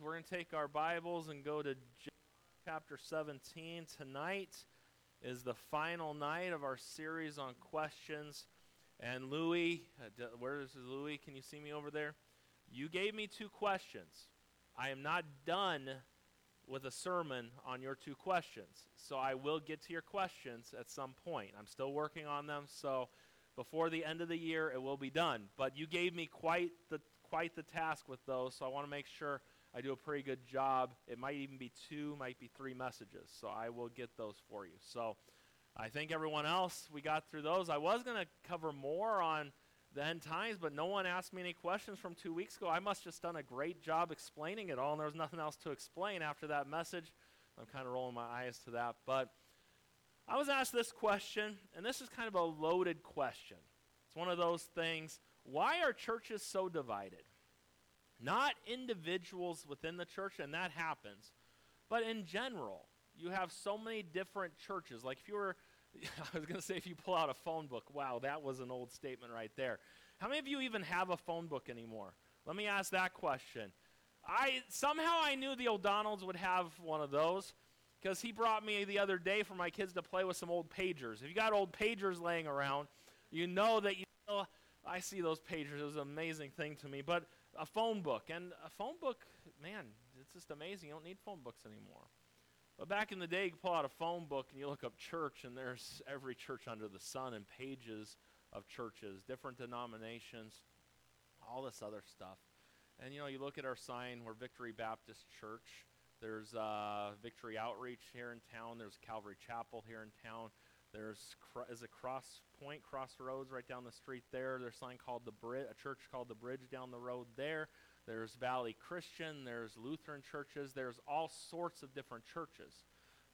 we're going to take our Bibles and go to chapter 17. Tonight is the final night of our series on questions. And Louis, uh, where is Louis? Can you see me over there? You gave me two questions. I am not done with a sermon on your two questions. So I will get to your questions at some point. I'm still working on them, so before the end of the year it will be done. But you gave me quite the quite the task with those, so I want to make sure I do a pretty good job. It might even be two, might be three messages. So I will get those for you. So I think everyone else, we got through those. I was going to cover more on the end times, but no one asked me any questions from two weeks ago. I must just done a great job explaining it all, and there was nothing else to explain after that message. I'm kind of rolling my eyes to that. But I was asked this question, and this is kind of a loaded question. It's one of those things why are churches so divided? Not individuals within the church, and that happens, but in general. You have so many different churches. Like if you were, I was going to say, if you pull out a phone book, wow, that was an old statement right there. How many of you even have a phone book anymore? Let me ask that question. I somehow I knew the O'Donnells would have one of those because he brought me the other day for my kids to play with some old pagers. If you got old pagers laying around, you know that you. Know, I see those pagers. It was an amazing thing to me. But a phone book. And a phone book, man, it's just amazing. You don't need phone books anymore. But back in the day, you pull out a phone book and you look up church, and there's every church under the sun and pages of churches, different denominations, all this other stuff. And you know, you look at our sign, we're Victory Baptist Church. There's uh, Victory Outreach here in town. There's Calvary Chapel here in town. There's is a Cross Point Crossroads right down the street there. There's sign called the Bridge, a church called the Bridge down the road there. There's Valley Christian. There's Lutheran churches. There's all sorts of different churches.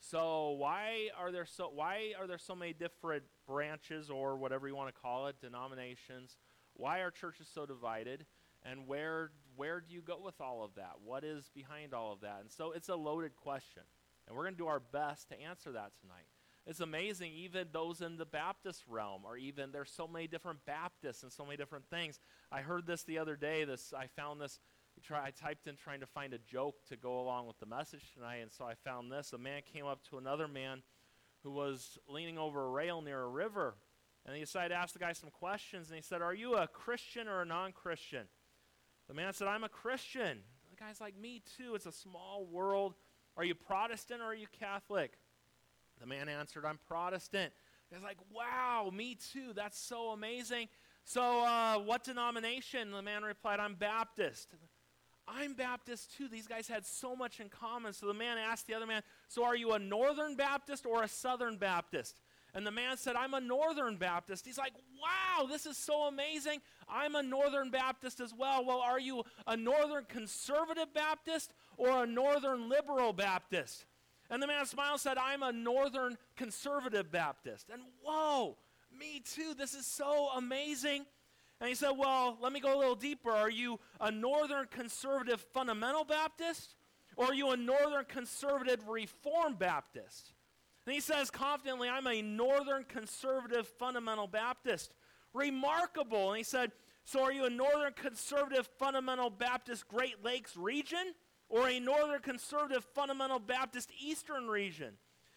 So why are there so why are there so many different branches or whatever you want to call it, denominations? Why are churches so divided? And where where do you go with all of that? What is behind all of that? And so it's a loaded question. And we're going to do our best to answer that tonight. It's amazing, even those in the Baptist realm, or even there's so many different Baptists and so many different things. I heard this the other day. This I found this. Try, I typed in trying to find a joke to go along with the message tonight, and so I found this. A man came up to another man who was leaning over a rail near a river, and he decided to ask the guy some questions. And he said, "Are you a Christian or a non-Christian?" The man said, "I'm a Christian." The guy's like, "Me too. It's a small world. Are you Protestant or are you Catholic?" The man answered, I'm Protestant. He's like, wow, me too. That's so amazing. So, uh, what denomination? The man replied, I'm Baptist. I'm Baptist too. These guys had so much in common. So the man asked the other man, So are you a Northern Baptist or a Southern Baptist? And the man said, I'm a Northern Baptist. He's like, Wow, this is so amazing. I'm a Northern Baptist as well. Well, are you a Northern Conservative Baptist or a Northern Liberal Baptist? And the man smiled and said, I'm a Northern Conservative Baptist. And whoa, me too. This is so amazing. And he said, Well, let me go a little deeper. Are you a Northern Conservative Fundamental Baptist? Or are you a Northern Conservative Reformed Baptist? And he says confidently, I'm a Northern Conservative Fundamental Baptist. Remarkable. And he said, So are you a Northern Conservative Fundamental Baptist Great Lakes region? Or a Northern Conservative Fundamental Baptist Eastern region.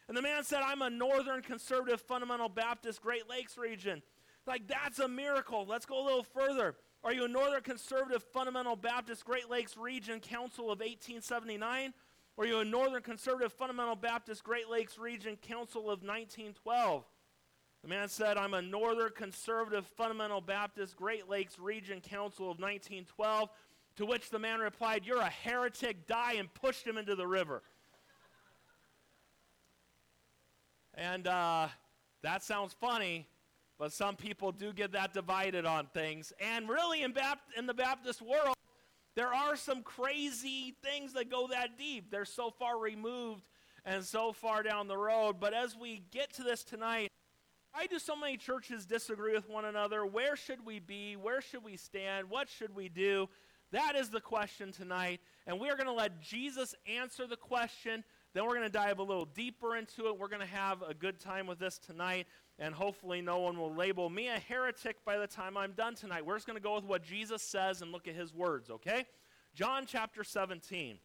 And the man said, I'm a Northern Conservative Fundamental Baptist Great Lakes region. Like, that's a miracle. Let's go a little further. Are you a Northern Conservative Fundamental Baptist Great Lakes Region Council of 1879? Or are you a Northern Conservative Fundamental Baptist Great Lakes Region Council of 1912? The man said, I'm a Northern Conservative Fundamental Baptist Great Lakes Region Council of 1912. To which the man replied, You're a heretic, die, and pushed him into the river. And uh, that sounds funny, but some people do get that divided on things. And really, in, in the Baptist world, there are some crazy things that go that deep. They're so far removed and so far down the road. But as we get to this tonight, why do so many churches disagree with one another? Where should we be? Where should we stand? What should we do? That is the question tonight. And we are going to let Jesus answer the question. Then we're going to dive a little deeper into it. We're going to have a good time with this tonight. And hopefully, no one will label me a heretic by the time I'm done tonight. We're just going to go with what Jesus says and look at his words, okay? John chapter 17.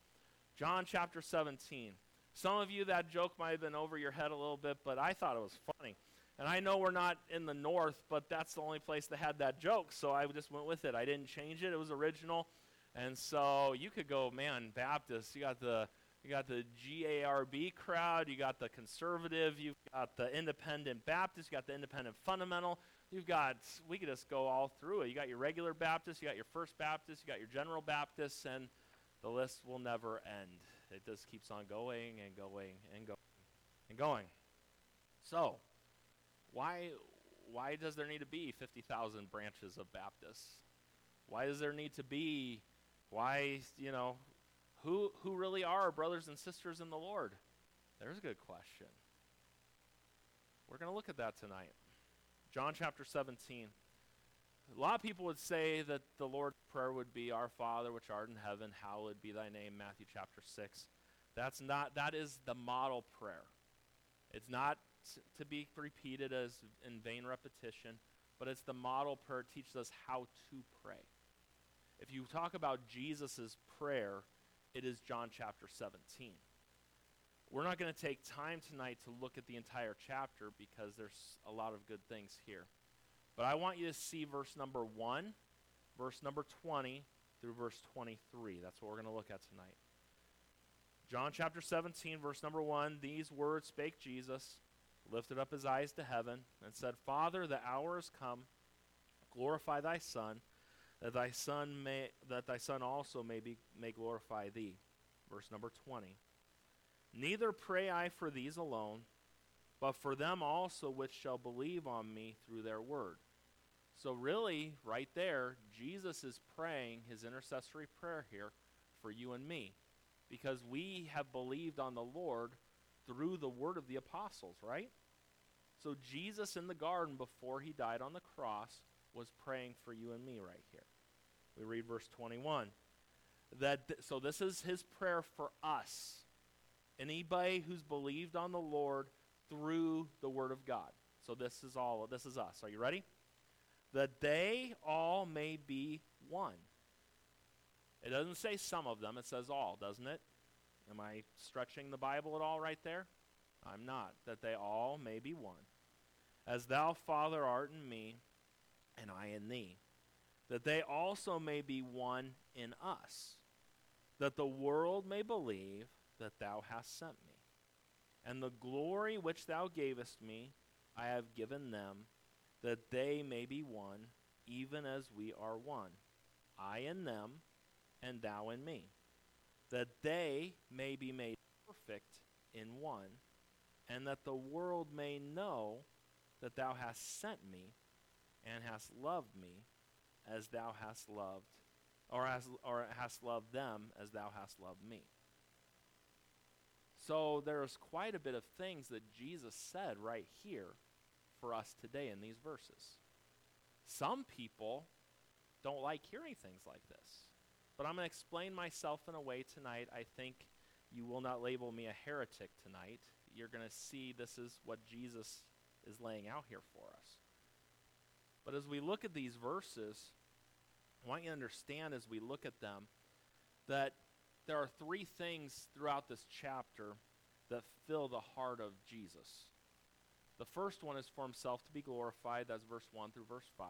John chapter 17. Some of you, that joke might have been over your head a little bit, but I thought it was funny. And I know we're not in the north, but that's the only place that had that joke, so I just went with it. I didn't change it. It was original. And so you could go, man, Baptist, you got the you got the GARB crowd, you got the conservative, you've got the independent Baptist, you got the independent fundamental. You've got we could just go all through it. You got your regular Baptist, you got your first Baptist, you got your general Baptist, and the list will never end. It just keeps on going and going and going and going. So, why why does there need to be 50,000 branches of Baptists? Why does there need to be why, you know, who who really are brothers and sisters in the Lord? There's a good question. We're going to look at that tonight. John chapter 17. A lot of people would say that the Lord's Prayer would be, Our Father, which art in heaven, hallowed be thy name, Matthew chapter 6. That's not, that is the model prayer. It's not to be repeated as in vain repetition, but it's the model prayer. Teaches us how to pray. If you talk about Jesus' prayer, it is John chapter 17. We're not going to take time tonight to look at the entire chapter because there's a lot of good things here. But I want you to see verse number 1, verse number 20 through verse 23. That's what we're going to look at tonight. John chapter 17, verse number 1 These words spake Jesus, lifted up his eyes to heaven, and said, Father, the hour is come. Glorify thy Son, that thy Son may that thy Son also may be may glorify thee. Verse number 20. Neither pray I for these alone, but for them also which shall believe on me through their word. So, really, right there, Jesus is praying his intercessory prayer here for you and me because we have believed on the Lord through the word of the apostles, right? So, Jesus in the garden before he died on the cross was praying for you and me right here. We read verse 21. That th- so this is his prayer for us. Anybody who's believed on the Lord through the word of God. So this is all this is us. Are you ready? That they all may be one. It doesn't say some of them, it says all, doesn't it? Am I stretching the Bible at all right there? I'm not. That they all may be one. As thou, Father, art in me, and I in thee. That they also may be one in us. That the world may believe that thou hast sent me. And the glory which thou gavest me, I have given them, that they may be one, even as we are one. I in them, and thou in me. That they may be made perfect in one, and that the world may know that thou hast sent me, and hast loved me, as thou hast loved, or, has, or hast loved them as thou hast loved me. So there's quite a bit of things that Jesus said right here for us today in these verses. Some people don't like hearing things like this. But I'm going to explain myself in a way tonight I think you will not label me a heretic tonight. You're going to see this is what Jesus is laying out here for us. But as we look at these verses, I want you to understand as we look at them that there are three things throughout this chapter that fill the heart of Jesus. The first one is for himself to be glorified. That's verse 1 through verse 5.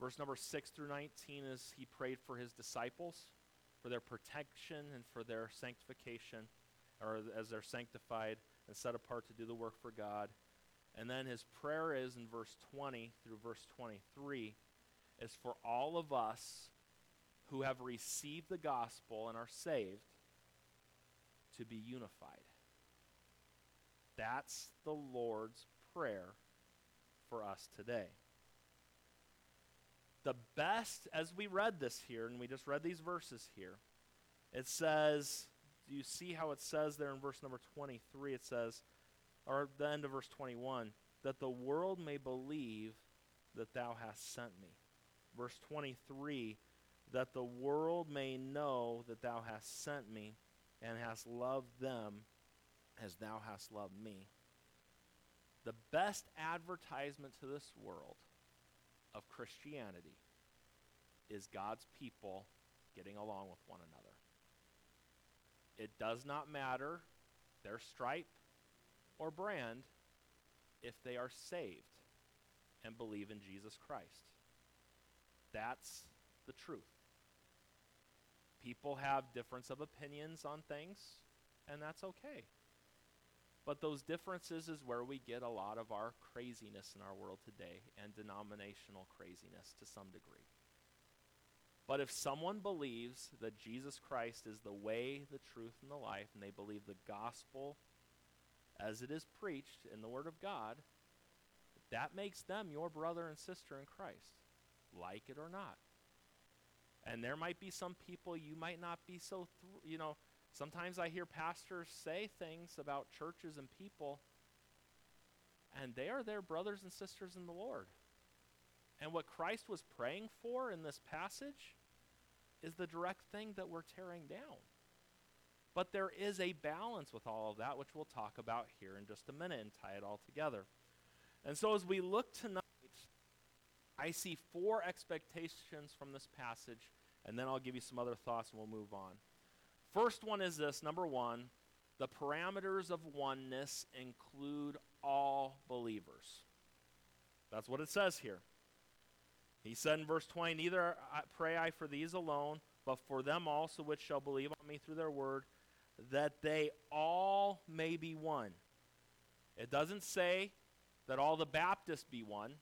Verse number 6 through 19 is he prayed for his disciples, for their protection and for their sanctification, or as they're sanctified and set apart to do the work for God. And then his prayer is in verse 20 through verse 23 is for all of us who have received the gospel and are saved to be unified. That's the Lord's prayer for us today. The best, as we read this here, and we just read these verses here, it says, do you see how it says there in verse number 23? It says, or the end of verse 21, that the world may believe that thou hast sent me. Verse 23, that the world may know that thou hast sent me and hast loved them as thou hast loved me. The best advertisement to this world of Christianity is God's people getting along with one another. it does not matter their stripe or brand if they are saved and believe in Jesus Christ. That's the truth. People have difference of opinions on things, and that's okay. But those differences is where we get a lot of our craziness in our world today and denominational craziness to some degree. But if someone believes that Jesus Christ is the way, the truth, and the life, and they believe the gospel as it is preached in the Word of God, that makes them your brother and sister in Christ, like it or not. And there might be some people you might not be so, th- you know, sometimes I hear pastors say things about churches and people, and they are their brothers and sisters in the Lord. And what Christ was praying for in this passage is the direct thing that we're tearing down. But there is a balance with all of that, which we'll talk about here in just a minute and tie it all together. And so as we look tonight, I see four expectations from this passage, and then I'll give you some other thoughts and we'll move on. First one is this number one, the parameters of oneness include all believers. That's what it says here. He said in verse 20, Neither pray I for these alone, but for them also which shall believe on me through their word, that they all may be one. It doesn't say that all the Baptists be one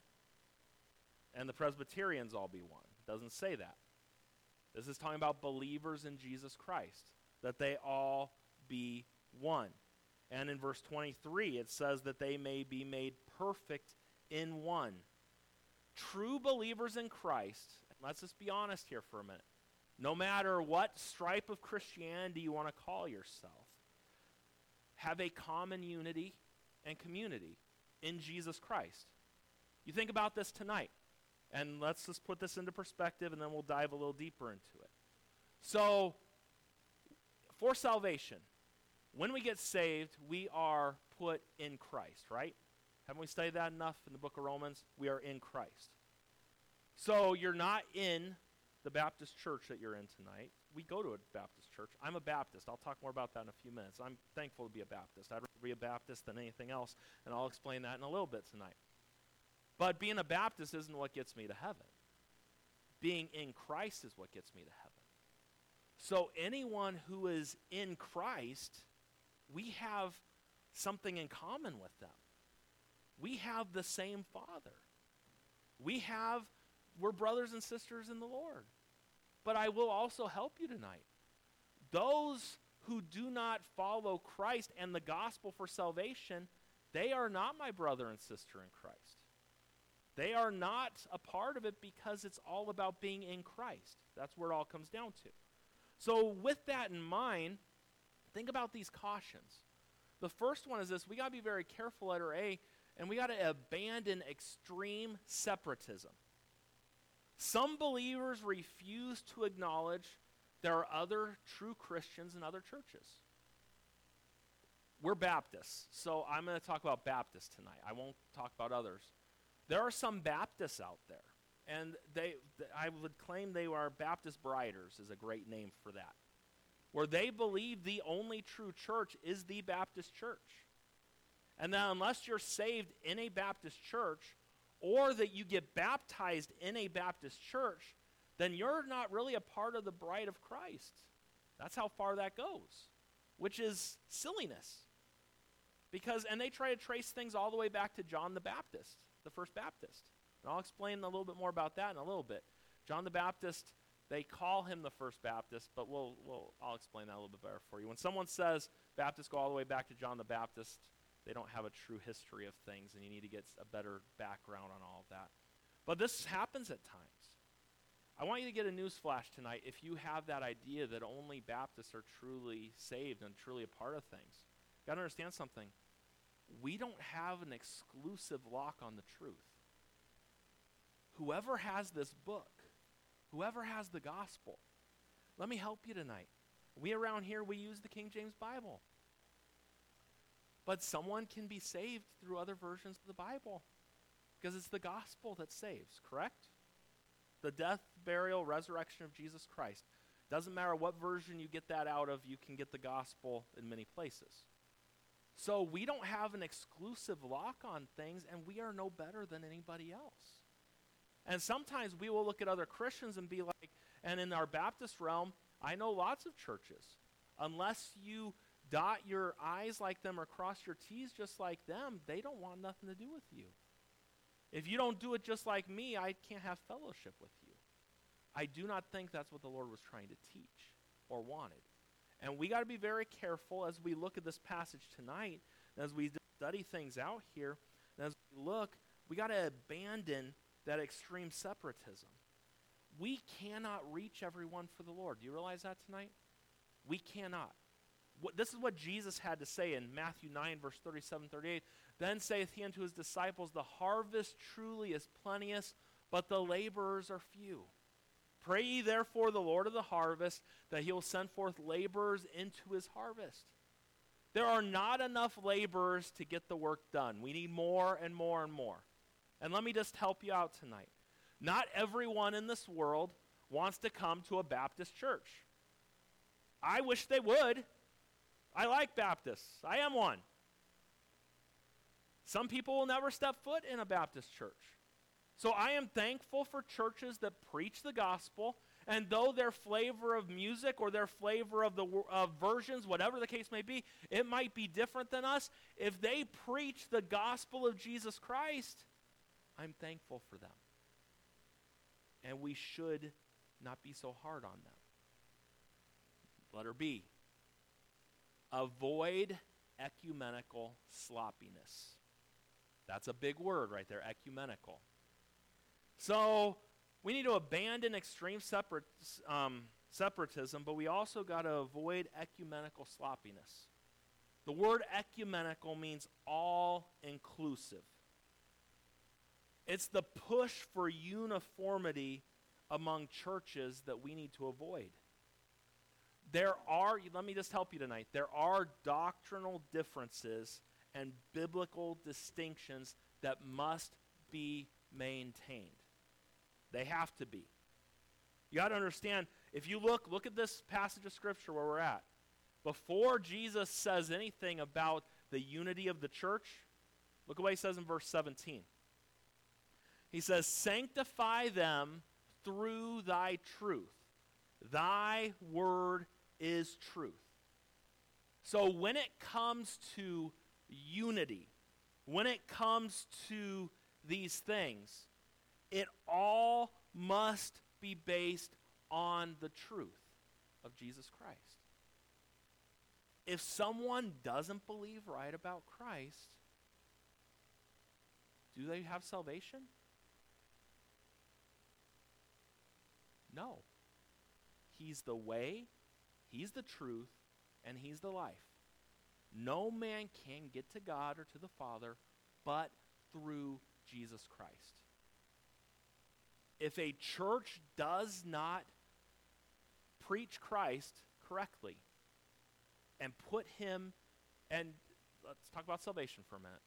and the Presbyterians all be one. It doesn't say that. This is talking about believers in Jesus Christ, that they all be one. And in verse 23, it says that they may be made perfect in one. True believers in Christ, let's just be honest here for a minute, no matter what stripe of Christianity you want to call yourself, have a common unity and community in Jesus Christ. You think about this tonight, and let's just put this into perspective, and then we'll dive a little deeper into it. So, for salvation, when we get saved, we are put in Christ, right? Haven't we studied that enough in the book of Romans? We are in Christ. So, you're not in the Baptist church that you're in tonight. We go to a Baptist church. I'm a Baptist. I'll talk more about that in a few minutes. I'm thankful to be a Baptist. I'd rather be a Baptist than anything else, and I'll explain that in a little bit tonight. But being a Baptist isn't what gets me to heaven. Being in Christ is what gets me to heaven. So anyone who is in Christ, we have something in common with them. We have the same Father. We have we're brothers and sisters in the Lord. But I will also help you tonight. Those who do not follow Christ and the gospel for salvation, they are not my brother and sister in Christ. They are not a part of it because it's all about being in Christ. That's where it all comes down to. So, with that in mind, think about these cautions. The first one is this we got to be very careful, letter A, and we got to abandon extreme separatism. Some believers refuse to acknowledge there are other true Christians in other churches. We're Baptists, so I'm going to talk about Baptists tonight. I won't talk about others. There are some Baptists out there, and they, I would claim they are Baptist Briders, is a great name for that, where they believe the only true church is the Baptist church. And that unless you're saved in a Baptist church, or that you get baptized in a Baptist church, then you're not really a part of the bride of Christ. That's how far that goes, which is silliness. Because, and they try to trace things all the way back to John the Baptist, the first Baptist. And I'll explain a little bit more about that in a little bit. John the Baptist, they call him the first Baptist, but we'll, we'll, I'll explain that a little bit better for you. When someone says Baptists go all the way back to John the Baptist, they don't have a true history of things, and you need to get a better background on all of that. But this happens at times. I want you to get a news flash tonight if you have that idea that only Baptists are truly saved and truly a part of things. You got to understand something. We don't have an exclusive lock on the truth. Whoever has this book, whoever has the gospel, let me help you tonight. We around here, we use the King James Bible. But someone can be saved through other versions of the Bible because it's the gospel that saves, correct? The death, burial, resurrection of Jesus Christ. Doesn't matter what version you get that out of, you can get the gospel in many places. So we don't have an exclusive lock on things, and we are no better than anybody else. And sometimes we will look at other Christians and be like, and in our Baptist realm, I know lots of churches. Unless you dot your I's like them or cross your T's just like them, they don't want nothing to do with you. If you don't do it just like me, I can't have fellowship with you. I do not think that's what the Lord was trying to teach or wanted. And we got to be very careful as we look at this passage tonight, as we study things out here, as we look, we got to abandon that extreme separatism. We cannot reach everyone for the Lord. Do you realize that tonight? We cannot. What, this is what Jesus had to say in Matthew 9, verse 37 38. Then saith he unto his disciples, The harvest truly is plenteous, but the laborers are few. Pray ye therefore the Lord of the harvest that he will send forth laborers into his harvest. There are not enough laborers to get the work done. We need more and more and more. And let me just help you out tonight. Not everyone in this world wants to come to a Baptist church. I wish they would. I like Baptists. I am one. Some people will never step foot in a Baptist church. So I am thankful for churches that preach the gospel, and though their flavor of music or their flavor of the of versions, whatever the case may be, it might be different than us. If they preach the gospel of Jesus Christ, I'm thankful for them. And we should not be so hard on them. Letter B. Avoid ecumenical sloppiness. That's a big word right there, ecumenical. So we need to abandon extreme um, separatism, but we also got to avoid ecumenical sloppiness. The word ecumenical means all inclusive. It's the push for uniformity among churches that we need to avoid. There are, let me just help you tonight, there are doctrinal differences and biblical distinctions that must be maintained. They have to be. You got to understand, if you look, look at this passage of Scripture where we're at. Before Jesus says anything about the unity of the church, look at what he says in verse 17. He says, Sanctify them through thy truth. Thy word is truth. So when it comes to unity, when it comes to these things, it all must be based on the truth of Jesus Christ. If someone doesn't believe right about Christ, do they have salvation? No. He's the way, He's the truth, and He's the life. No man can get to God or to the Father but through Jesus Christ if a church does not preach Christ correctly and put him, and let's talk about salvation for a minute.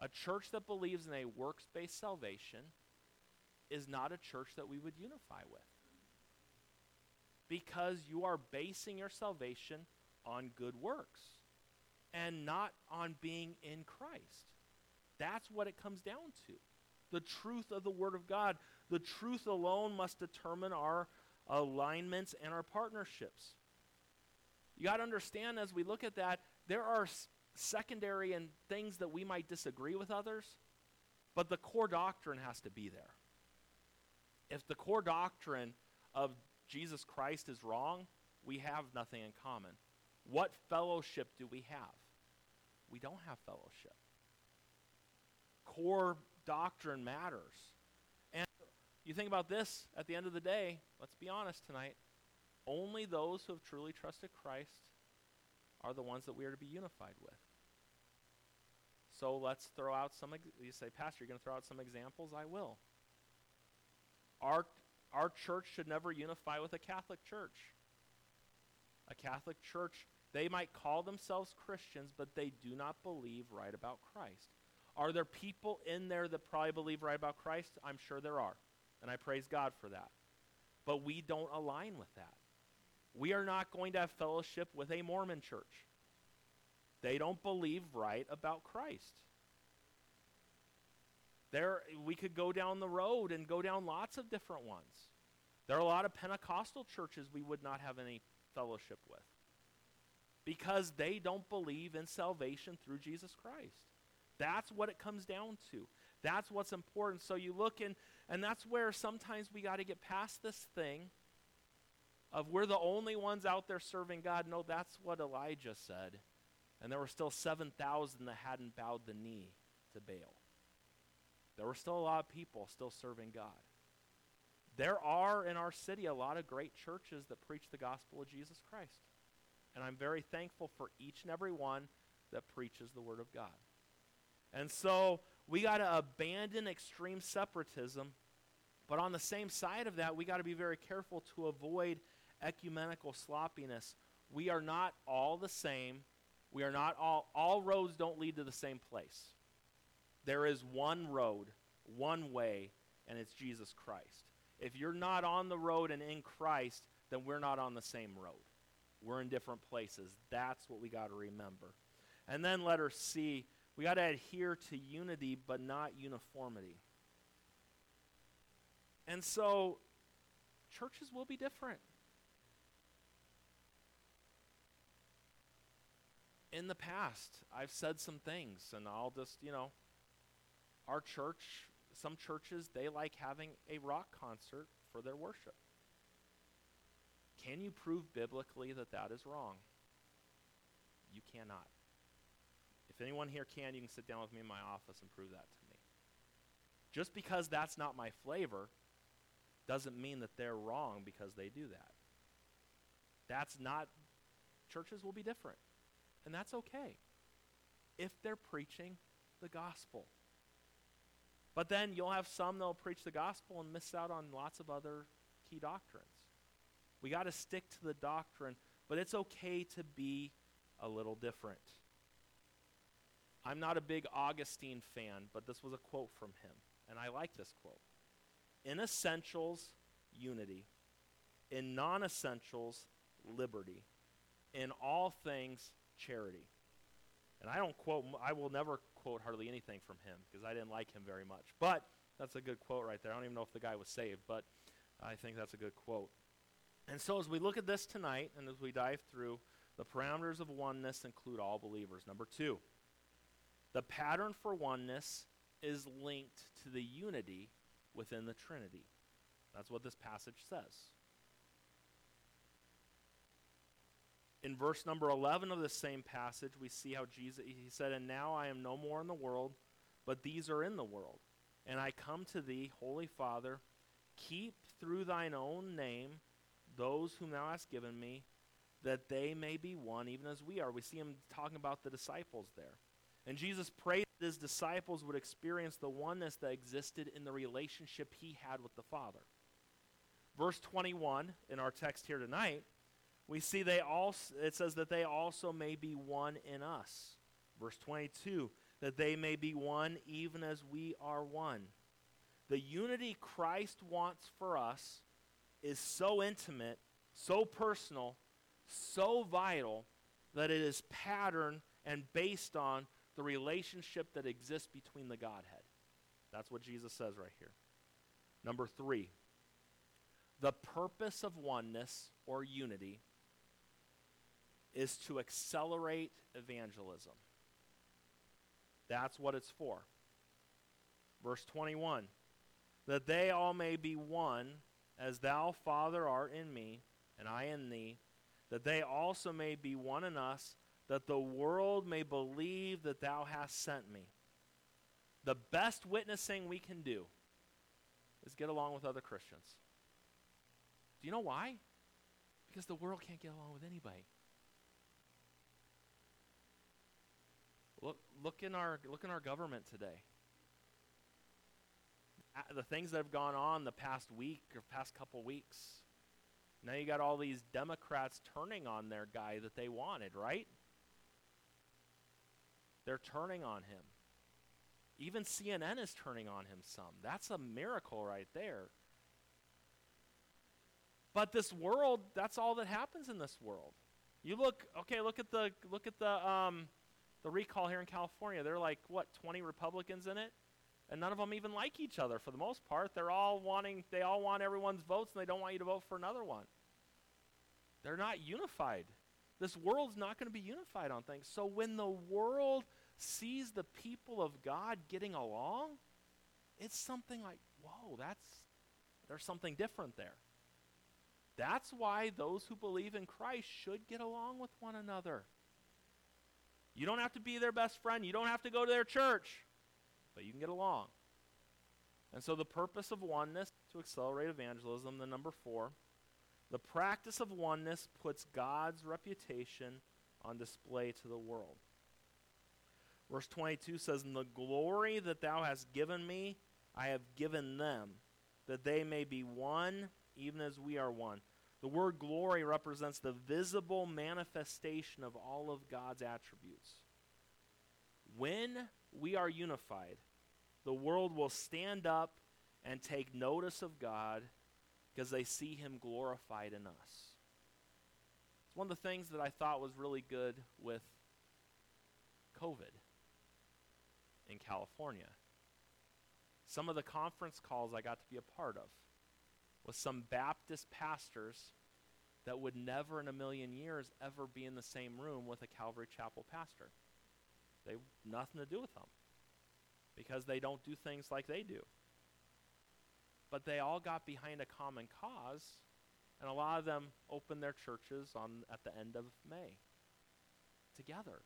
A church that believes in a works based salvation is not a church that we would unify with. Because you are basing your salvation on good works and not on being in Christ. That's what it comes down to the truth of the Word of God. The truth alone must determine our alignments and our partnerships. You got to understand as we look at that, there are s- secondary and things that we might disagree with others, but the core doctrine has to be there. If the core doctrine of Jesus Christ is wrong, we have nothing in common. What fellowship do we have? We don't have fellowship. Core doctrine matters. And you think about this at the end of the day, let's be honest tonight. Only those who have truly trusted Christ are the ones that we are to be unified with. So let's throw out some. You say, Pastor, you're going to throw out some examples? I will. Our, our church should never unify with a Catholic church. A Catholic church, they might call themselves Christians, but they do not believe right about Christ. Are there people in there that probably believe right about Christ? I'm sure there are. And I praise God for that. But we don't align with that. We are not going to have fellowship with a Mormon church. They don't believe right about Christ. There, we could go down the road and go down lots of different ones. There are a lot of Pentecostal churches we would not have any fellowship with because they don't believe in salvation through Jesus Christ. That's what it comes down to. That's what's important. So you look in, and that's where sometimes we got to get past this thing of we're the only ones out there serving God. No, that's what Elijah said. And there were still 7,000 that hadn't bowed the knee to Baal. There were still a lot of people still serving God. There are in our city a lot of great churches that preach the gospel of Jesus Christ. And I'm very thankful for each and every one that preaches the Word of God. And so we got to abandon extreme separatism. But on the same side of that, we got to be very careful to avoid ecumenical sloppiness. We are not all the same. We are not all, all roads don't lead to the same place. There is one road, one way, and it's Jesus Christ. If you're not on the road and in Christ, then we're not on the same road. We're in different places. That's what we got to remember. And then letter C, we got to adhere to unity but not uniformity. And so churches will be different. In the past, I've said some things, and I'll just, you know, our church, some churches, they like having a rock concert for their worship. Can you prove biblically that that is wrong? You cannot. If anyone here can, you can sit down with me in my office and prove that to me. Just because that's not my flavor doesn't mean that they're wrong because they do that. That's not, churches will be different. And that's okay if they're preaching the gospel. But then you'll have some that'll preach the gospel and miss out on lots of other key doctrines. We got to stick to the doctrine, but it's okay to be a little different. I'm not a big Augustine fan, but this was a quote from him, and I like this quote. In essentials, unity. In non essentials, liberty. In all things, charity. And I don't quote, I will never quote hardly anything from him because I didn't like him very much. But that's a good quote right there. I don't even know if the guy was saved, but I think that's a good quote. And so, as we look at this tonight and as we dive through, the parameters of oneness include all believers. Number two, the pattern for oneness is linked to the unity within the Trinity. That's what this passage says. In verse number 11 of the same passage, we see how Jesus, he said, And now I am no more in the world, but these are in the world. And I come to thee, Holy Father, keep through thine own name those whom thou hast given me, that they may be one, even as we are. We see him talking about the disciples there. And Jesus prayed that his disciples would experience the oneness that existed in the relationship he had with the Father. Verse 21 in our text here tonight, we see they also it says that they also may be one in us. Verse 22, that they may be one even as we are one. The unity Christ wants for us is so intimate, so personal, so vital that it is patterned and based on the relationship that exists between the Godhead. That's what Jesus says right here. Number three, the purpose of oneness or unity is to accelerate evangelism. That's what it's for. Verse 21 that they all may be one as thou, Father, art in me, and I in thee, that they also may be one in us, that the world may believe that thou hast sent me. The best witnessing we can do is get along with other Christians. Do you know why? Because the world can't get along with anybody. Look, look in our look in our government today the things that have gone on the past week or past couple weeks. Now you got all these Democrats turning on their guy that they wanted, right? They're turning on him. Even CNN is turning on him some. That's a miracle right there. But this world, that's all that happens in this world. You look, okay, look at the look at the um, the recall here in California. There are like what 20 Republicans in it, and none of them even like each other for the most part. They're all wanting, they all want everyone's votes, and they don't want you to vote for another one. They're not unified. This world's not going to be unified on things. So when the world sees the people of God getting along, it's something like, whoa, that's there's something different there. That's why those who believe in Christ should get along with one another. You don't have to be their best friend, you don't have to go to their church, but you can get along. And so, the purpose of oneness to accelerate evangelism, the number four, the practice of oneness puts God's reputation on display to the world. Verse 22 says, "In the glory that thou hast given me, I have given them, that they may be one, even as we are one. The word glory represents the visible manifestation of all of God's attributes. When we are unified, the world will stand up and take notice of God because they see Him glorified in us. It's one of the things that I thought was really good with COVID in California. Some of the conference calls I got to be a part of with some Baptist pastors that would never in a million years ever be in the same room with a Calvary Chapel pastor. They nothing to do with them because they don't do things like they do. But they all got behind a common cause, and a lot of them opened their churches on at the end of May together.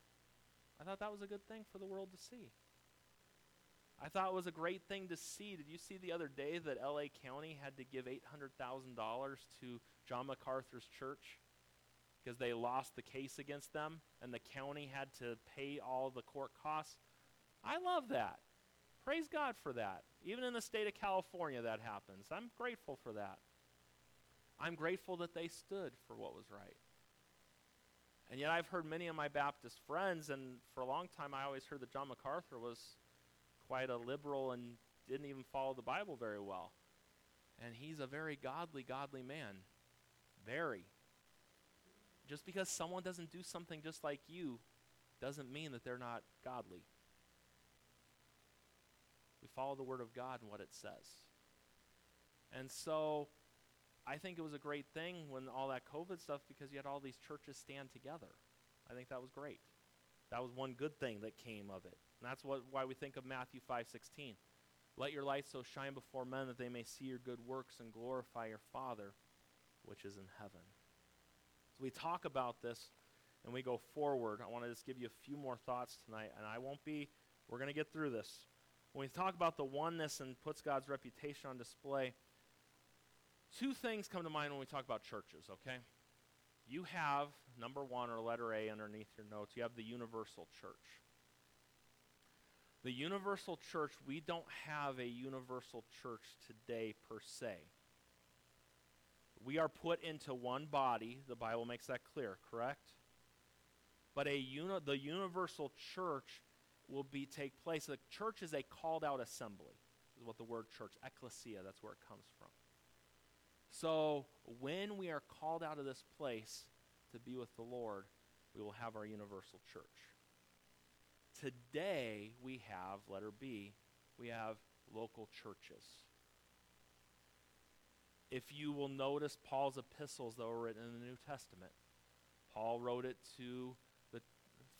I thought that was a good thing for the world to see. I thought it was a great thing to see. Did you see the other day that LA County had to give $800,000 to John MacArthur's church because they lost the case against them and the county had to pay all the court costs? I love that. Praise God for that. Even in the state of California, that happens. I'm grateful for that. I'm grateful that they stood for what was right. And yet, I've heard many of my Baptist friends, and for a long time, I always heard that John MacArthur was quite a liberal and didn't even follow the Bible very well. And he's a very godly, godly man. Very. Just because someone doesn't do something just like you doesn't mean that they're not godly. We follow the Word of God and what it says. And so I think it was a great thing when all that COVID stuff because you had all these churches stand together. I think that was great. That was one good thing that came of it. And that's what, why we think of Matthew 5:16. Let your light so shine before men that they may see your good works and glorify your Father which is in heaven. So we talk about this and we go forward. I want to just give you a few more thoughts tonight, and I won't be, we're going to get through this. When we talk about the oneness and puts God's reputation on display, two things come to mind when we talk about churches, okay? You have, number one, or letter A underneath your notes, you have the universal church. The universal church, we don't have a universal church today per se. We are put into one body. The Bible makes that clear, correct? But a uni- the universal church will be take place. The church is a called out assembly. Is what the word church, ecclesia, that's where it comes from. So when we are called out of this place to be with the Lord, we will have our universal church. Today we have letter B, we have local churches. If you will notice Paul's epistles that were written in the New Testament, Paul wrote it to the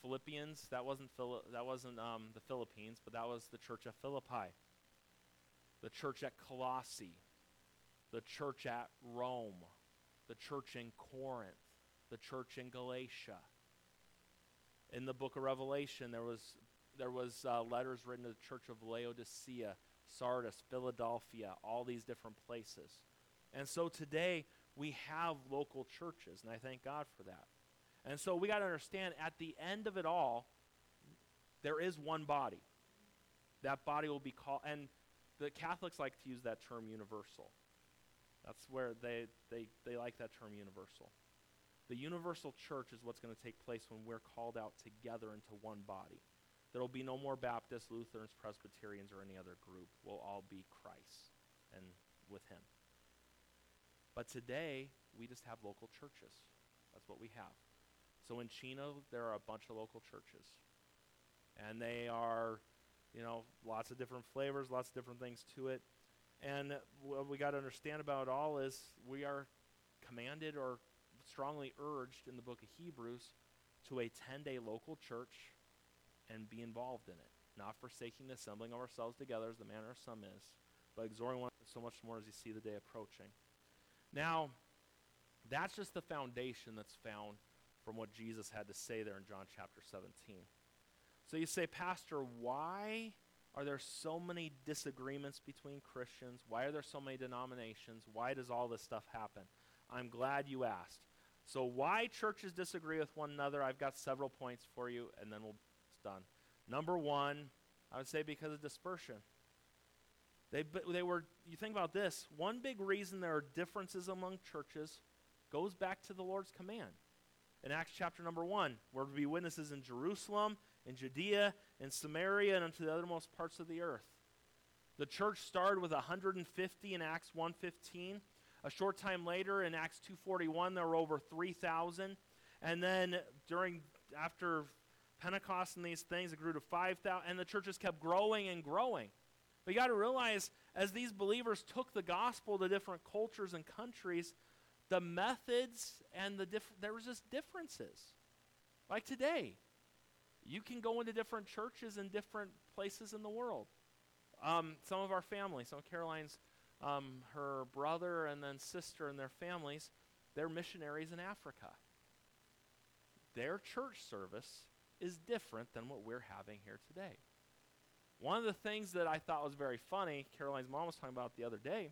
Philippians. That wasn't that wasn't um, the Philippines, but that was the church at Philippi, the church at Colossae, the church at Rome, the church in Corinth, the church in Galatia. In the book of Revelation, there was there was uh, letters written to the church of Laodicea, Sardis, Philadelphia, all these different places. And so today we have local churches, and I thank God for that. And so we got to understand at the end of it all, there is one body. That body will be called, and the Catholics like to use that term universal. That's where they, they, they like that term universal. The universal church is what's going to take place when we're called out together into one body. There will be no more Baptists, Lutherans, Presbyterians, or any other group. We'll all be Christ and with Him. But today, we just have local churches. That's what we have. So in Chino, there are a bunch of local churches. And they are, you know, lots of different flavors, lots of different things to it. And what we got to understand about it all is we are commanded or strongly urged in the book of Hebrews to attend a 10 day local church and be involved in it, not forsaking the assembling of ourselves together as the manner of some is, but exhorting one so much more as you see the day approaching. Now, that's just the foundation that's found from what Jesus had to say there in John chapter 17. So you say, Pastor, why are there so many disagreements between Christians? Why are there so many denominations? Why does all this stuff happen? I'm glad you asked. So, why churches disagree with one another? I've got several points for you, and then we'll it's done. Number one, I would say because of dispersion. They, they were, you think about this, one big reason there are differences among churches goes back to the Lord's command. In Acts chapter number one, we're to be witnesses in Jerusalem, in Judea, in Samaria, and unto the uttermost parts of the earth. The church started with 150 in Acts 115. A short time later, in Acts 2:41, there were over 3,000, and then during after Pentecost and these things, it grew to 5,000, and the churches kept growing and growing. But you got to realize, as these believers took the gospel to different cultures and countries, the methods and the diff- there was just differences. Like today, you can go into different churches in different places in the world. Um, some of our family, some of Caroline's um, her brother and then sister and their families, they're missionaries in Africa. Their church service is different than what we're having here today. One of the things that I thought was very funny, Caroline's mom was talking about the other day,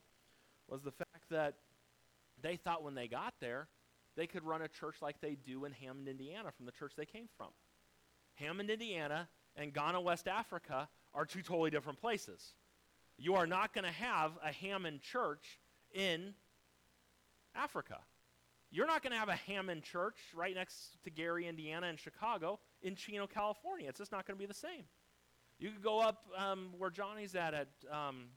was the fact that they thought when they got there, they could run a church like they do in Hammond, Indiana, from the church they came from. Hammond, Indiana, and Ghana, West Africa are two totally different places. You are not going to have a Hammond church in Africa. You're not going to have a Hammond church right next to Gary, Indiana, and Chicago in Chino, California. It's just not going to be the same. You could go up um, where Johnny's at, at um,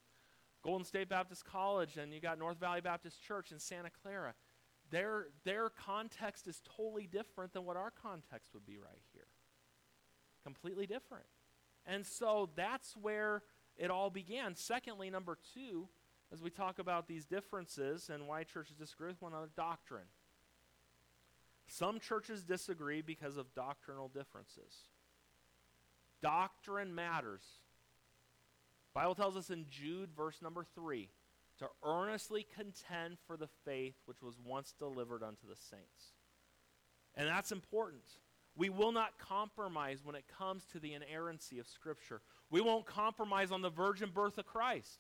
Golden State Baptist College, and you got North Valley Baptist Church in Santa Clara. Their, their context is totally different than what our context would be right here. Completely different. And so that's where it all began. Secondly, number two, as we talk about these differences and why churches disagree with one another, doctrine. Some churches disagree because of doctrinal differences. Doctrine matters. Bible tells us in Jude verse number 3 to earnestly contend for the faith which was once delivered unto the saints. And that's important. We will not compromise when it comes to the inerrancy of Scripture. We won't compromise on the virgin birth of Christ.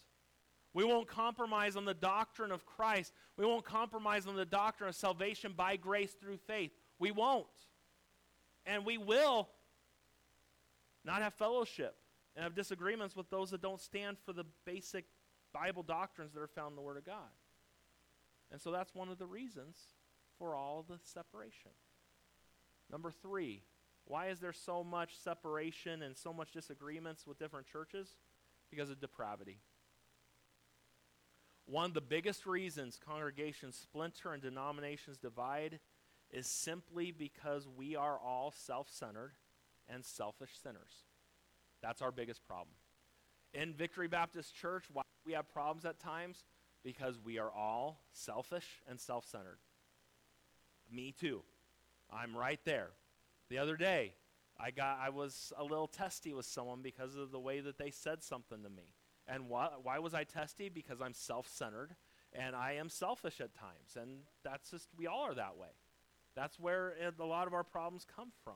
We won't compromise on the doctrine of Christ. We won't compromise on the doctrine of salvation by grace through faith. We won't. And we will not have fellowship and have disagreements with those that don't stand for the basic Bible doctrines that are found in the Word of God. And so that's one of the reasons for all the separation. Number three, why is there so much separation and so much disagreements with different churches? Because of depravity. One of the biggest reasons congregations splinter and denominations divide is simply because we are all self centered and selfish sinners. That's our biggest problem. In Victory Baptist Church, why we have problems at times? Because we are all selfish and self centered. Me too. I'm right there. The other day, I got I was a little testy with someone because of the way that they said something to me. And why, why was I testy? Because I'm self-centered and I am selfish at times. And that's just we all are that way. That's where it, a lot of our problems come from.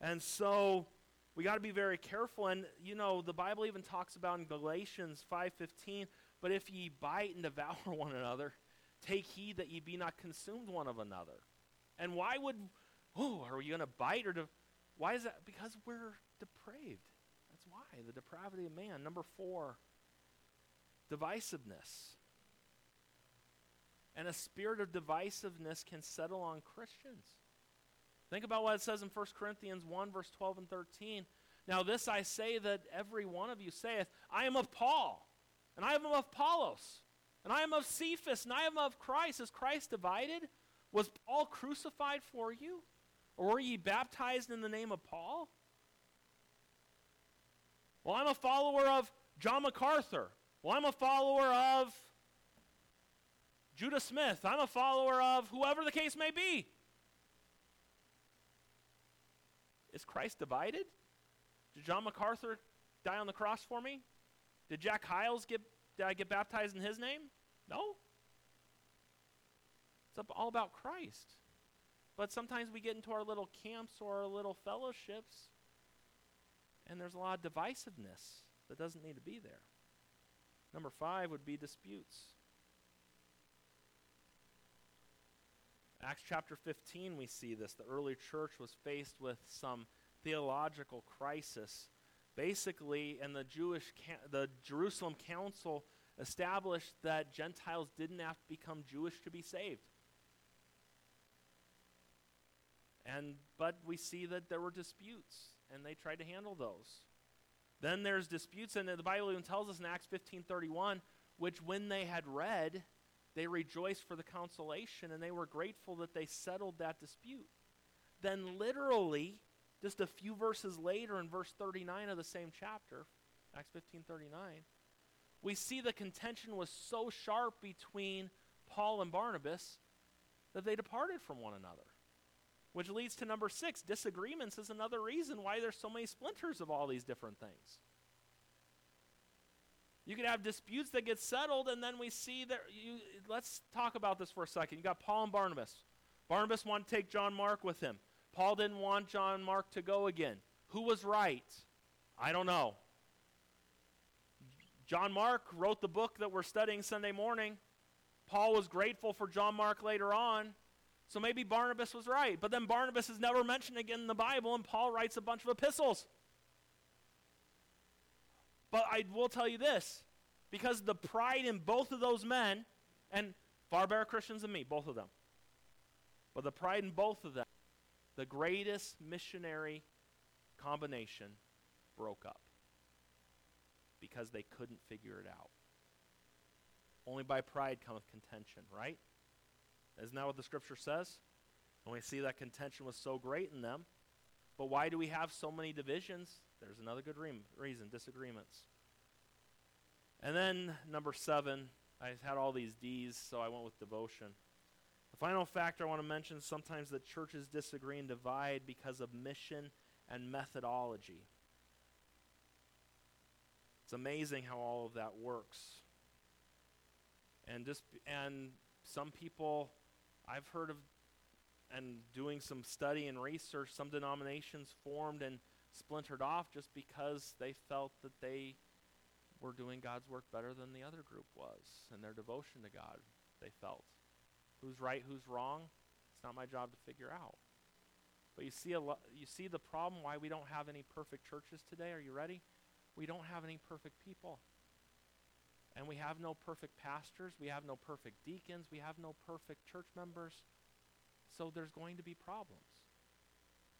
And so we got to be very careful and you know the Bible even talks about in Galatians 5:15, but if ye bite and devour one another, take heed that ye be not consumed one of another. And why would, oh, are we going to bite or, de- why is that? Because we're depraved. That's why, the depravity of man. Number four, divisiveness. And a spirit of divisiveness can settle on Christians. Think about what it says in 1 Corinthians 1, verse 12 and 13. Now, this I say that every one of you saith, I am of Paul, and I am of Apollos, And I am of Cephas, and I am of Christ. Is Christ divided? Was Paul crucified for you? Or were ye baptized in the name of Paul? Well, I'm a follower of John MacArthur. Well, I'm a follower of Judah Smith. I'm a follower of whoever the case may be. Is Christ divided? Did John MacArthur die on the cross for me? Did Jack Hyles get did I get baptized in his name? No. It's all about Christ. But sometimes we get into our little camps or our little fellowships, and there's a lot of divisiveness that doesn't need to be there. Number five would be disputes. Acts chapter 15, we see this. The early church was faced with some theological crisis. Basically, and the Jewish, the Jerusalem Council established that Gentiles didn't have to become Jewish to be saved. And but we see that there were disputes, and they tried to handle those. Then there's disputes, and the Bible even tells us in Acts 15:31, which when they had read, they rejoiced for the consolation, and they were grateful that they settled that dispute. Then literally, just a few verses later, in verse 39 of the same chapter, Acts 15:39, we see the contention was so sharp between Paul and Barnabas that they departed from one another. Which leads to number six disagreements is another reason why there's so many splinters of all these different things. You can have disputes that get settled, and then we see that you. Let's talk about this for a second. You got Paul and Barnabas. Barnabas wanted to take John Mark with him. Paul didn't want John Mark to go again. Who was right? I don't know. John Mark wrote the book that we're studying Sunday morning. Paul was grateful for John Mark later on. So maybe Barnabas was right. But then Barnabas is never mentioned again in the Bible, and Paul writes a bunch of epistles. But I will tell you this because the pride in both of those men, and far better Christians than me, both of them, but the pride in both of them, the greatest missionary combination broke up because they couldn't figure it out. Only by pride cometh contention, right? Isn't that what the scripture says? And we see that contention was so great in them. But why do we have so many divisions? There's another good re- reason disagreements. And then, number seven, I had all these D's, so I went with devotion. The final factor I want to mention sometimes the churches disagree and divide because of mission and methodology. It's amazing how all of that works. And just and some people I've heard of, and doing some study and research, some denominations formed and splintered off just because they felt that they were doing God's work better than the other group was and their devotion to God, they felt. Who's right, who's wrong? It's not my job to figure out. But you see a lo- you see the problem why we don't have any perfect churches today. Are you ready? We don't have any perfect people. And we have no perfect pastors, we have no perfect deacons, we have no perfect church members. So there's going to be problems.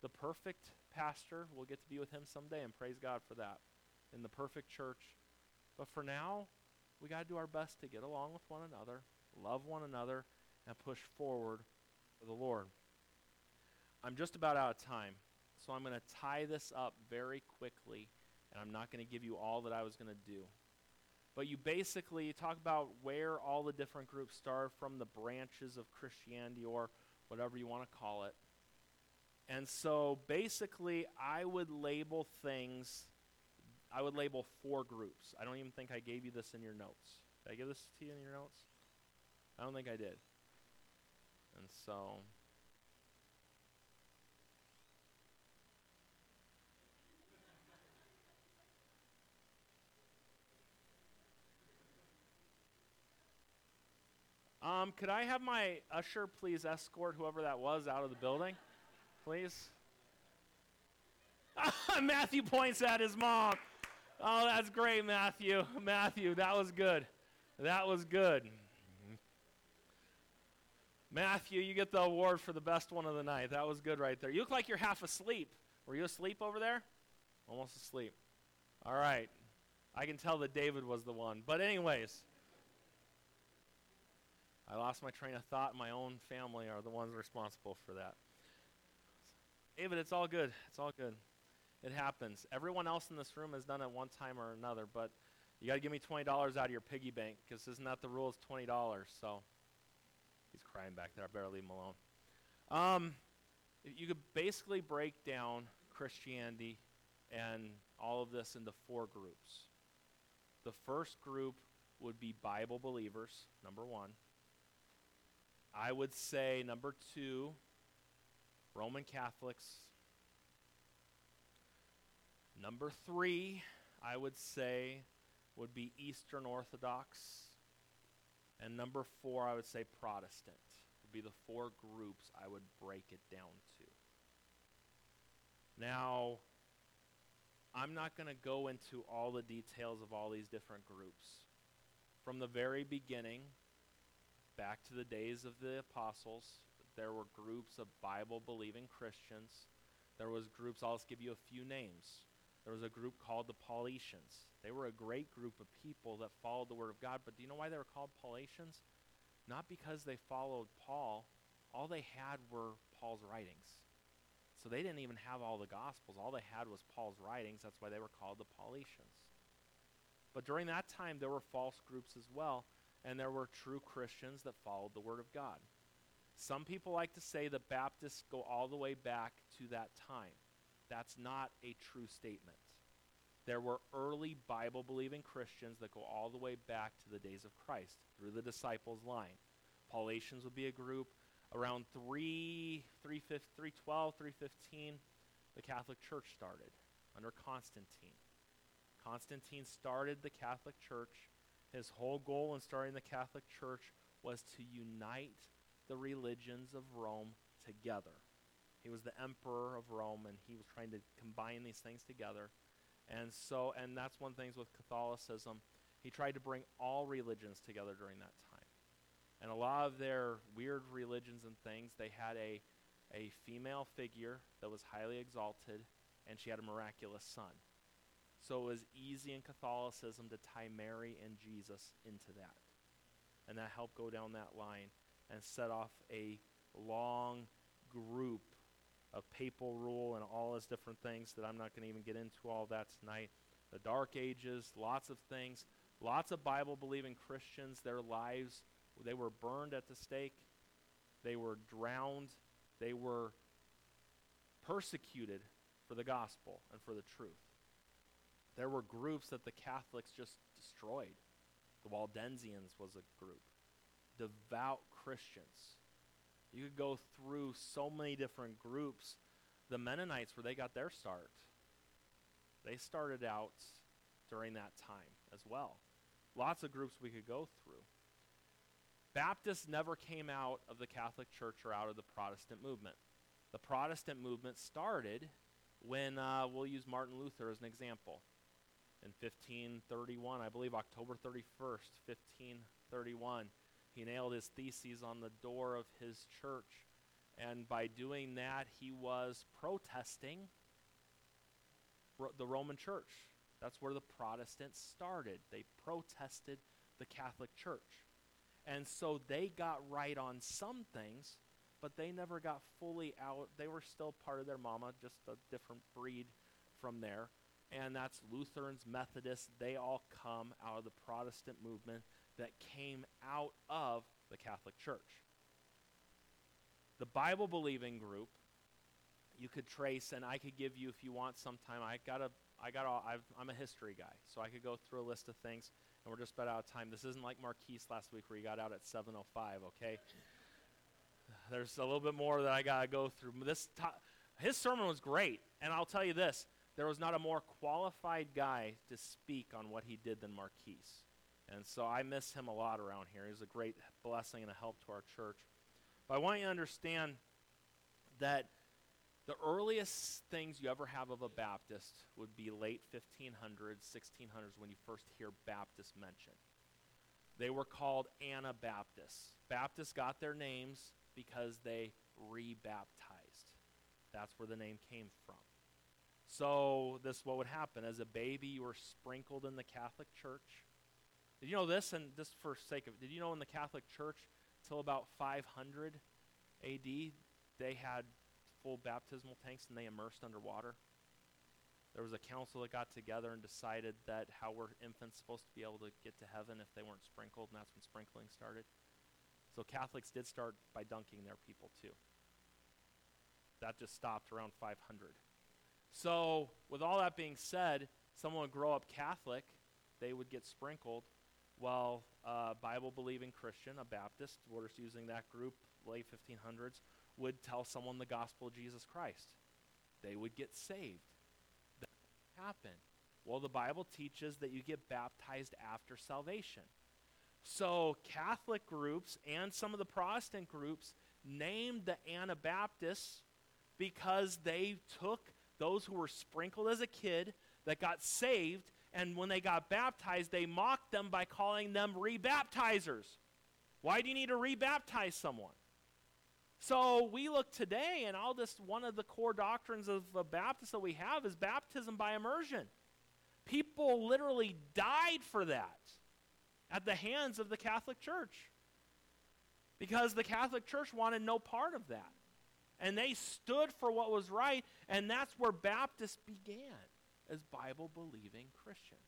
The perfect pastor, we'll get to be with him someday, and praise God for that, in the perfect church. But for now, we got to do our best to get along with one another, love one another, and push forward for the Lord. I'm just about out of time, so I'm going to tie this up very quickly, and I'm not going to give you all that I was going to do. But you basically talk about where all the different groups start from the branches of Christianity or whatever you want to call it. And so basically, I would label things, I would label four groups. I don't even think I gave you this in your notes. Did I give this to you in your notes? I don't think I did. And so Um, could I have my usher please escort whoever that was out of the building? Please. Matthew points at his mom. Oh, that's great, Matthew. Matthew, that was good. That was good. Matthew, you get the award for the best one of the night. That was good right there. You look like you're half asleep. Were you asleep over there? Almost asleep. All right. I can tell that David was the one. But, anyways. I lost my train of thought. My own family are the ones responsible for that. David, it's all good. It's all good. It happens. Everyone else in this room has done it one time or another, but you got to give me $20 out of your piggy bank because isn't that the rule? It's $20. So he's crying back there. I better leave him alone. Um, you could basically break down Christianity and all of this into four groups. The first group would be Bible believers, number one. I would say number two, Roman Catholics. Number three, I would say, would be Eastern Orthodox. And number four, I would say Protestant. Would be the four groups I would break it down to. Now, I'm not going to go into all the details of all these different groups. From the very beginning, back to the days of the apostles, there were groups of Bible believing Christians. There was groups, I'll just give you a few names. There was a group called the Paulicians. They were a great group of people that followed the Word of God, but do you know why they were called Paulicians? Not because they followed Paul. All they had were Paul's writings. So they didn't even have all the Gospels. All they had was Paul's writings. That's why they were called the Paulicians. But during that time, there were false groups as well, and there were true Christians that followed the Word of God. Some people like to say the Baptists go all the way back to that time. That's not a true statement. There were early Bible believing Christians that go all the way back to the days of Christ through the disciples' line. Paulicians would be a group. Around 3, 312, 315, the Catholic Church started under Constantine. Constantine started the Catholic Church. His whole goal in starting the Catholic Church was to unite the religions of Rome together. He was the emperor of Rome and he was trying to combine these things together. And so and that's one thing with Catholicism. He tried to bring all religions together during that time. And a lot of their weird religions and things, they had a, a female figure that was highly exalted, and she had a miraculous son. So it was easy in Catholicism to tie Mary and Jesus into that. And that helped go down that line and set off a long group of papal rule and all those different things that I'm not going to even get into all that tonight. The Dark Ages, lots of things, lots of Bible believing Christians, their lives they were burned at the stake, they were drowned, they were persecuted for the gospel and for the truth. There were groups that the Catholics just destroyed. The Waldensians was a group. Devout Christians. You could go through so many different groups. The Mennonites, where they got their start, they started out during that time as well. Lots of groups we could go through. Baptists never came out of the Catholic Church or out of the Protestant movement. The Protestant movement started when uh, we'll use Martin Luther as an example. In 1531, I believe October 31st, 1531, he nailed his theses on the door of his church. And by doing that, he was protesting ro- the Roman Church. That's where the Protestants started. They protested the Catholic Church. And so they got right on some things, but they never got fully out. They were still part of their mama, just a different breed from there. And that's Lutherans, Methodists, they all come out of the Protestant movement that came out of the Catholic Church. The Bible believing group, you could trace, and I could give you if you want sometime. I got a, I got a, I've, I'm a history guy, so I could go through a list of things and we're just about out of time. This isn't like Marquise last week where he got out at 7:05. Okay, there's a little bit more that I gotta go through. This to- his sermon was great, and I'll tell you this: there was not a more qualified guy to speak on what he did than Marquise. And so I miss him a lot around here. He's a great blessing and a help to our church. But I want you to understand that the earliest things you ever have of a Baptist would be late 1500s, 1600s when you first hear Baptist mentioned. They were called Anabaptists. Baptists got their names because they rebaptized. That's where the name came from. So this what would happen as a baby you were sprinkled in the Catholic Church. Did you know this and just for sake of did you know in the Catholic Church until about 500 AD, they had full baptismal tanks and they immersed underwater. There was a council that got together and decided that how were infants supposed to be able to get to heaven if they weren't sprinkled, and that's when sprinkling started. So Catholics did start by dunking their people too. That just stopped around 500. So, with all that being said, someone would grow up Catholic, they would get sprinkled, while uh, a Bible believing Christian, a Baptist, we're just using that group, late 1500s, would tell someone the gospel of Jesus Christ. They would get saved. That. Well, the Bible teaches that you get baptized after salvation. So, Catholic groups and some of the Protestant groups named the Anabaptists because they took those who were sprinkled as a kid that got saved, and when they got baptized, they mocked them by calling them rebaptizers. Why do you need to rebaptize someone? So we look today, and all this one of the core doctrines of the Baptist that we have is baptism by immersion. People literally died for that at the hands of the Catholic Church because the Catholic Church wanted no part of that. And they stood for what was right, and that's where Baptists began as Bible believing Christians.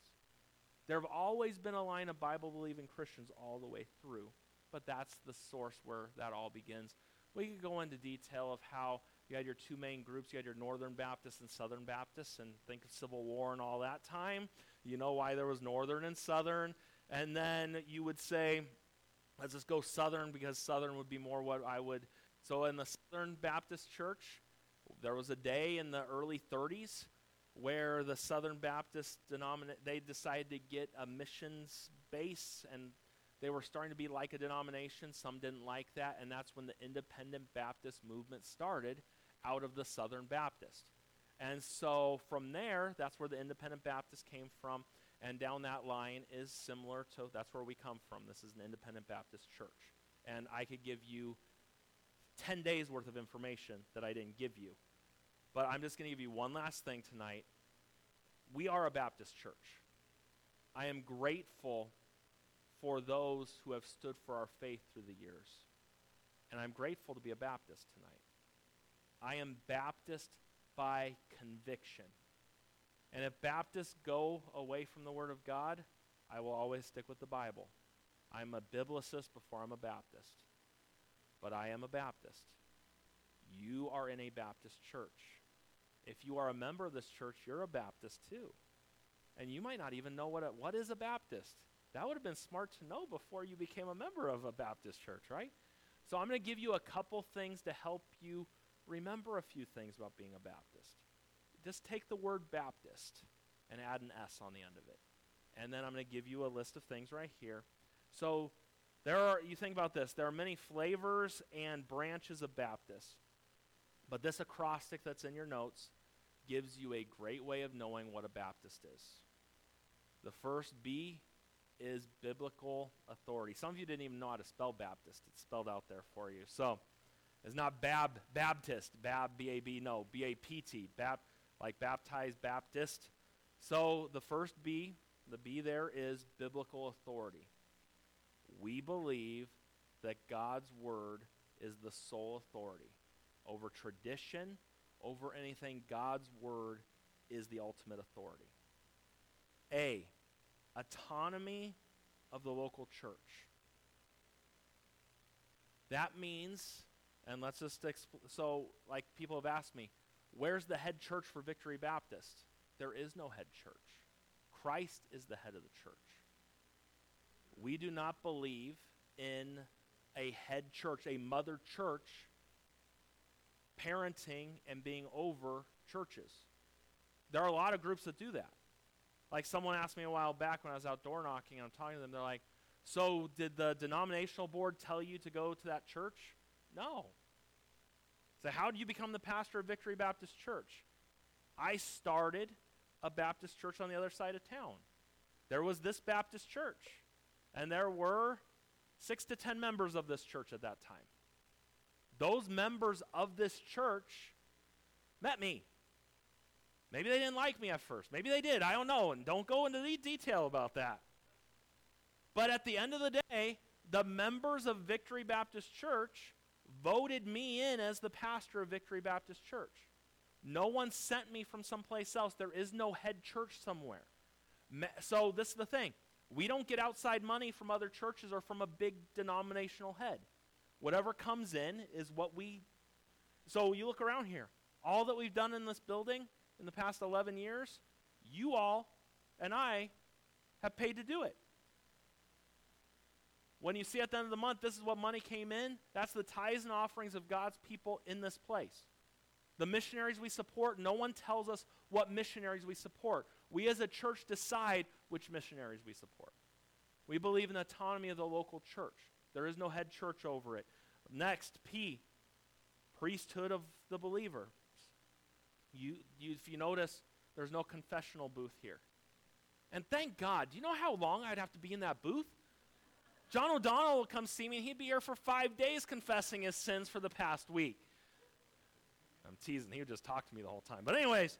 There have always been a line of Bible believing Christians all the way through, but that's the source where that all begins. We could go into detail of how you had your two main groups. You had your Northern Baptists and Southern Baptists, and think of Civil War and all that time. You know why there was Northern and Southern. And then you would say, let's just go Southern because Southern would be more what I would. So in the Southern Baptist Church, there was a day in the early 30s where the Southern Baptist denomination they decided to get a missions base and they were starting to be like a denomination. Some didn't like that, and that's when the independent Baptist movement started out of the Southern Baptist. And so from there, that's where the independent Baptist came from, and down that line is similar to that's where we come from. This is an independent Baptist church. And I could give you 10 days worth of information that I didn't give you. But I'm just going to give you one last thing tonight. We are a Baptist church. I am grateful for those who have stood for our faith through the years. And I'm grateful to be a Baptist tonight. I am Baptist by conviction. And if Baptists go away from the Word of God, I will always stick with the Bible. I'm a biblicist before I'm a Baptist. But I am a Baptist. You are in a Baptist church. If you are a member of this church, you're a Baptist too. And you might not even know what, a, what is a Baptist. That would have been smart to know before you became a member of a Baptist church, right? So I'm going to give you a couple things to help you remember a few things about being a Baptist. Just take the word Baptist and add an S on the end of it. And then I'm going to give you a list of things right here. So there are you think about this, there are many flavors and branches of Baptist. But this acrostic that's in your notes gives you a great way of knowing what a Baptist is. The first B is biblical authority. Some of you didn't even know how to spell Baptist. It's spelled out there for you. So it's not Bab Baptist, Bab B A B. No, B A P T. Bap like baptized Baptist. So the first B, the B there is biblical authority. We believe that God's word is the sole authority over tradition, over anything. God's word is the ultimate authority. A, autonomy of the local church. That means, and let's just so like people have asked me, where's the head church for Victory Baptist? There is no head church. Christ is the head of the church. We do not believe in a head church, a mother church, parenting and being over churches. There are a lot of groups that do that. Like someone asked me a while back when I was out door knocking and I'm talking to them, they're like, So did the denominational board tell you to go to that church? No. So, how do you become the pastor of Victory Baptist Church? I started a Baptist church on the other side of town. There was this Baptist church, and there were six to ten members of this church at that time. Those members of this church met me. Maybe they didn't like me at first. Maybe they did. I don't know. And don't go into the detail about that. But at the end of the day, the members of Victory Baptist Church voted me in as the pastor of Victory Baptist Church. No one sent me from someplace else. There is no head church somewhere. So, this is the thing we don't get outside money from other churches or from a big denominational head. Whatever comes in is what we. So, you look around here. All that we've done in this building in the past 11 years, you all and I have paid to do it. When you see at the end of the month, this is what money came in, that's the tithes and offerings of God's people in this place. The missionaries we support, no one tells us what missionaries we support. We as a church decide which missionaries we support. We believe in the autonomy of the local church. There is no head church over it. Next, P, priesthood of the believer. You, you, if you notice, there's no confessional booth here. And thank God. Do you know how long I'd have to be in that booth? John O'Donnell will come see me, and he'd be here for five days confessing his sins for the past week. Teasing. He would just talk to me the whole time. But, anyways,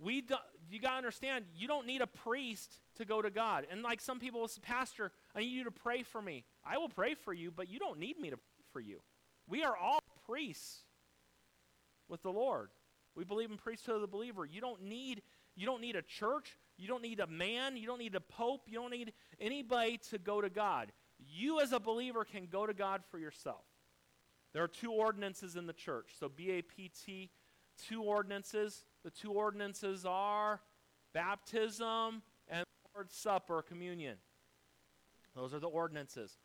we do, you got to understand, you don't need a priest to go to God. And like some people will say, Pastor, I need you to pray for me. I will pray for you, but you don't need me to pray for you. We are all priests with the Lord. We believe in priesthood of the believer. You don't need you don't need a church. You don't need a man. You don't need a pope. You don't need anybody to go to God. You, as a believer, can go to God for yourself. There are two ordinances in the church. So, BAPT, two ordinances. The two ordinances are baptism and Lord's Supper, communion. Those are the ordinances.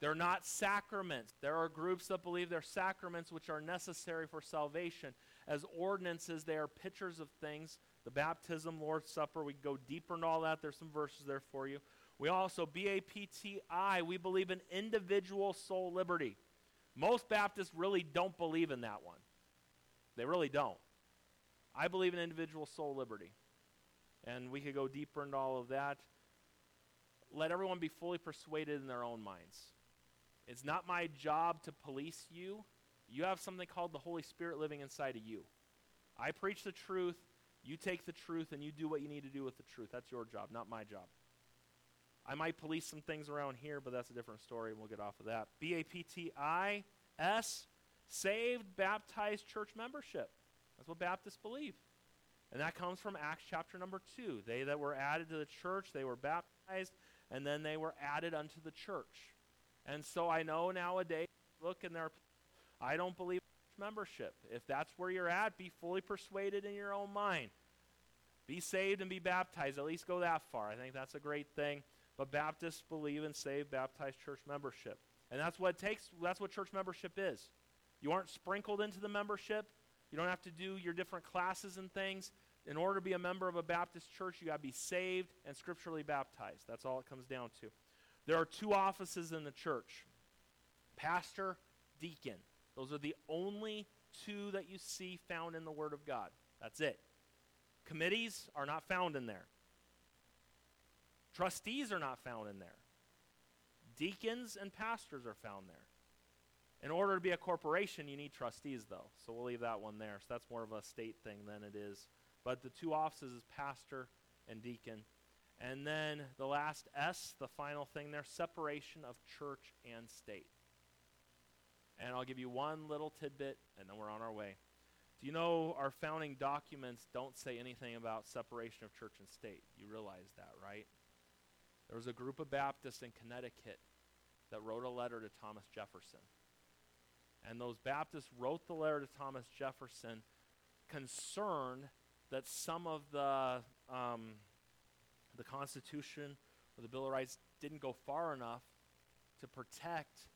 They're not sacraments. There are groups that believe they're sacraments which are necessary for salvation. As ordinances, they are pictures of things the baptism, Lord's Supper. We go deeper into all that. There's some verses there for you. We also, BAPTI, we believe in individual soul liberty. Most Baptists really don't believe in that one. They really don't. I believe in individual soul liberty. And we could go deeper into all of that. Let everyone be fully persuaded in their own minds. It's not my job to police you. You have something called the Holy Spirit living inside of you. I preach the truth. You take the truth and you do what you need to do with the truth. That's your job, not my job. I might police some things around here, but that's a different story, and we'll get off of that. B A P T I S, saved, baptized church membership. That's what Baptists believe. And that comes from Acts chapter number 2. They that were added to the church, they were baptized, and then they were added unto the church. And so I know nowadays, look, in there, I don't believe membership. If that's where you're at, be fully persuaded in your own mind. Be saved and be baptized. At least go that far. I think that's a great thing. But Baptists believe in saved, baptized church membership. And that's what it takes. That's what church membership is. You aren't sprinkled into the membership. You don't have to do your different classes and things. In order to be a member of a Baptist church, you got to be saved and scripturally baptized. That's all it comes down to. There are two offices in the church pastor, deacon. Those are the only two that you see found in the Word of God. That's it. Committees are not found in there. Trustees are not found in there. Deacons and pastors are found there. In order to be a corporation, you need trustees, though. So we'll leave that one there. So that's more of a state thing than it is. But the two offices is pastor and deacon. And then the last S, the final thing there, separation of church and state. And I'll give you one little tidbit, and then we're on our way. Do you know our founding documents don't say anything about separation of church and state? You realize that, right? There was a group of Baptists in Connecticut that wrote a letter to Thomas Jefferson. And those Baptists wrote the letter to Thomas Jefferson concerned that some of the, um, the Constitution or the Bill of Rights didn't go far enough to protect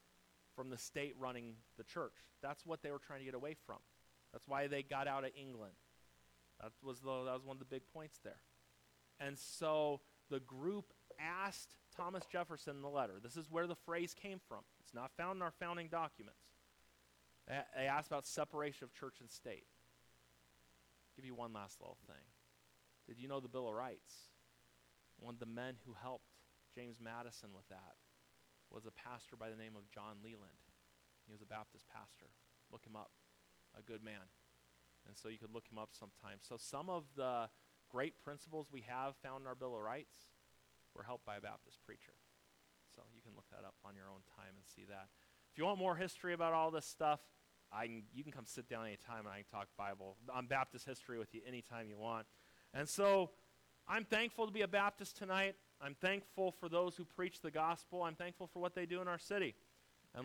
from the state running the church. That's what they were trying to get away from. That's why they got out of England. That was, the, that was one of the big points there. And so the group asked Thomas Jefferson in the letter, this is where the phrase came from. It's not found in our founding documents. They asked about separation of church and state. I'll give you one last little thing. Did you know the Bill of Rights? One of the men who helped James Madison with that was a pastor by the name of John Leland. He was a Baptist pastor. Look him up. A good man. And so you could look him up sometime. So some of the great principles we have found in our Bill of Rights were helped by a Baptist preacher. So you can look that up on your own time and see that. If you want more history about all this stuff, I can, you can come sit down anytime and I can talk Bible on Baptist history with you anytime you want. And so I'm thankful to be a Baptist tonight. I'm thankful for those who preach the gospel. I'm thankful for what they do in our city.